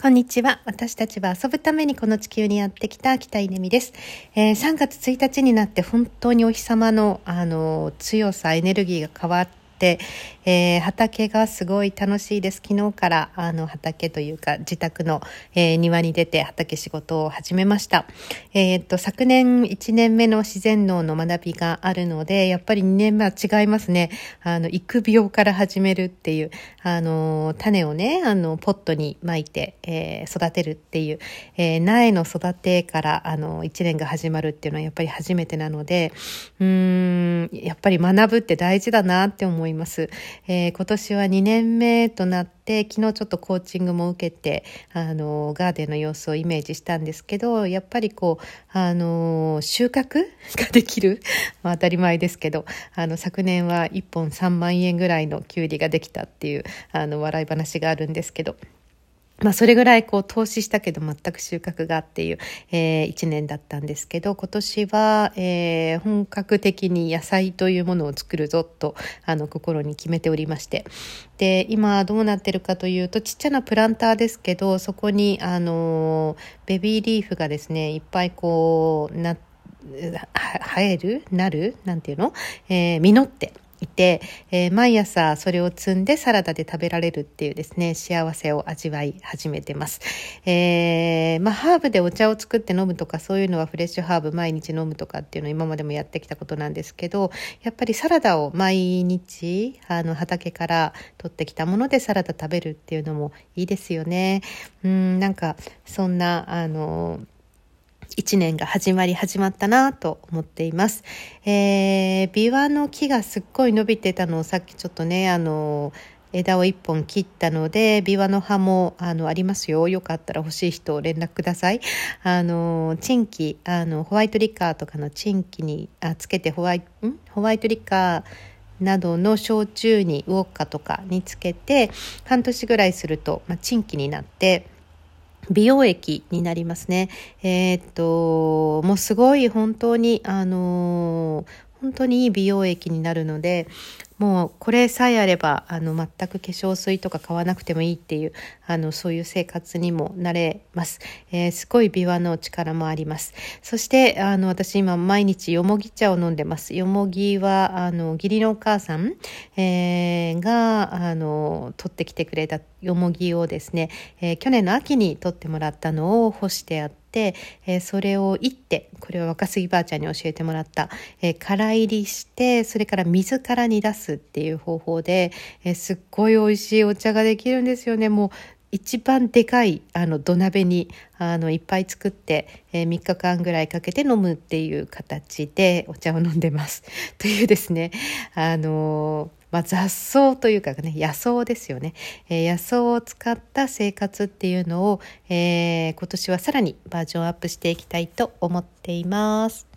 こんにちは。私たちは遊ぶためにこの地球にやってきた北稲美です、えー、3月1日になって本当にお日様のあの強さ、エネルギーが変わって、えー、畑がすごい楽しいです。昨日からあの畑というか自宅の、えー、庭に出て畑仕事を始めました。えー、っと、昨年1年目の自然農の学びがあるので、やっぱり2年目は違いますね。あの、育苗から始めるっていう、あの、種をね、あの、ポットに巻いて、えー、育てるっていう、えー、苗の育てから、あの、1年が始まるっていうのはやっぱり初めてなので、うん、やっぱり学ぶって大事だなって思いいます。えー、今年は2年目となって昨日ちょっとコーチングも受けてあのガーデンの様子をイメージしたんですけどやっぱりこうあの収穫ができる、まあ、当たり前ですけどあの昨年は1本3万円ぐらいのきゅうりができたっていうあの笑い話があるんですけど。まあ、それぐらいこう投資したけど全く収穫がっていう、えー、1年だったんですけど今年は、えー、本格的に野菜というものを作るぞとあの心に決めておりまして。で今どうなってるかというとちっちゃなプランターですけどそこにあのベビーリーフがですねいっぱいこうな生えるなるなんていうの、えー、実っていて、えー、毎朝それを摘んでサラダで食べられるっていうですね、幸せを味わい始めてます。えー、まあ、ハーブでお茶を作って飲むとかそういうのはフレッシュハーブ毎日飲むとかっていうのを今までもやってきたことなんですけど、やっぱりサラダを毎日、あの、畑から取ってきたものでサラダ食べるっていうのもいいですよね。うん、なんか、そんな、あの、一年が始まり始まったなと思っています。えー、ビワの木がすっごい伸びてたのをさっきちょっとね、あの、枝を一本切ったので、ビワの葉もあのありますよ。よかったら欲しい人連絡ください。あの、チンキ、あの、ホワイトリカーとかのチンキにあつけてホワイん？ホワイトリカーなどの焼酎にウォッカとかにつけて半年ぐらいすると、まあ、チンキになって美容液になりますね。えー、っと、もうすごい本当に、あのー、本当にいい美容液になるので、もうこれさえあればあの全く化粧水とか買わなくてもいいっていうあのそういう生活にもなれます、えー、すごい美和の力もあります。そしてあの私今毎日よもぎ茶を飲んでます。よもぎはあの義理のお母さん、えー、があの取ってきてくれたよもぎをですね、えー、去年の秋に取ってもらったのを干してあって、えー、それをいってこれは若杉ばあちゃんに教えてもらった、えー、空入りしてそれから水から煮出すっていう方法で、え、すっごい美味しいお茶ができるんですよねもう一番でかいあの土鍋にあのいっぱい作って、えー、3日間ぐらいかけて飲むっていう形でお茶を飲んでます。というですねあのまあ、雑草というかね野草ですよね、えー、野草を使った生活っていうのを、え、今年はさらにバージョンアップしていきたいと思っています。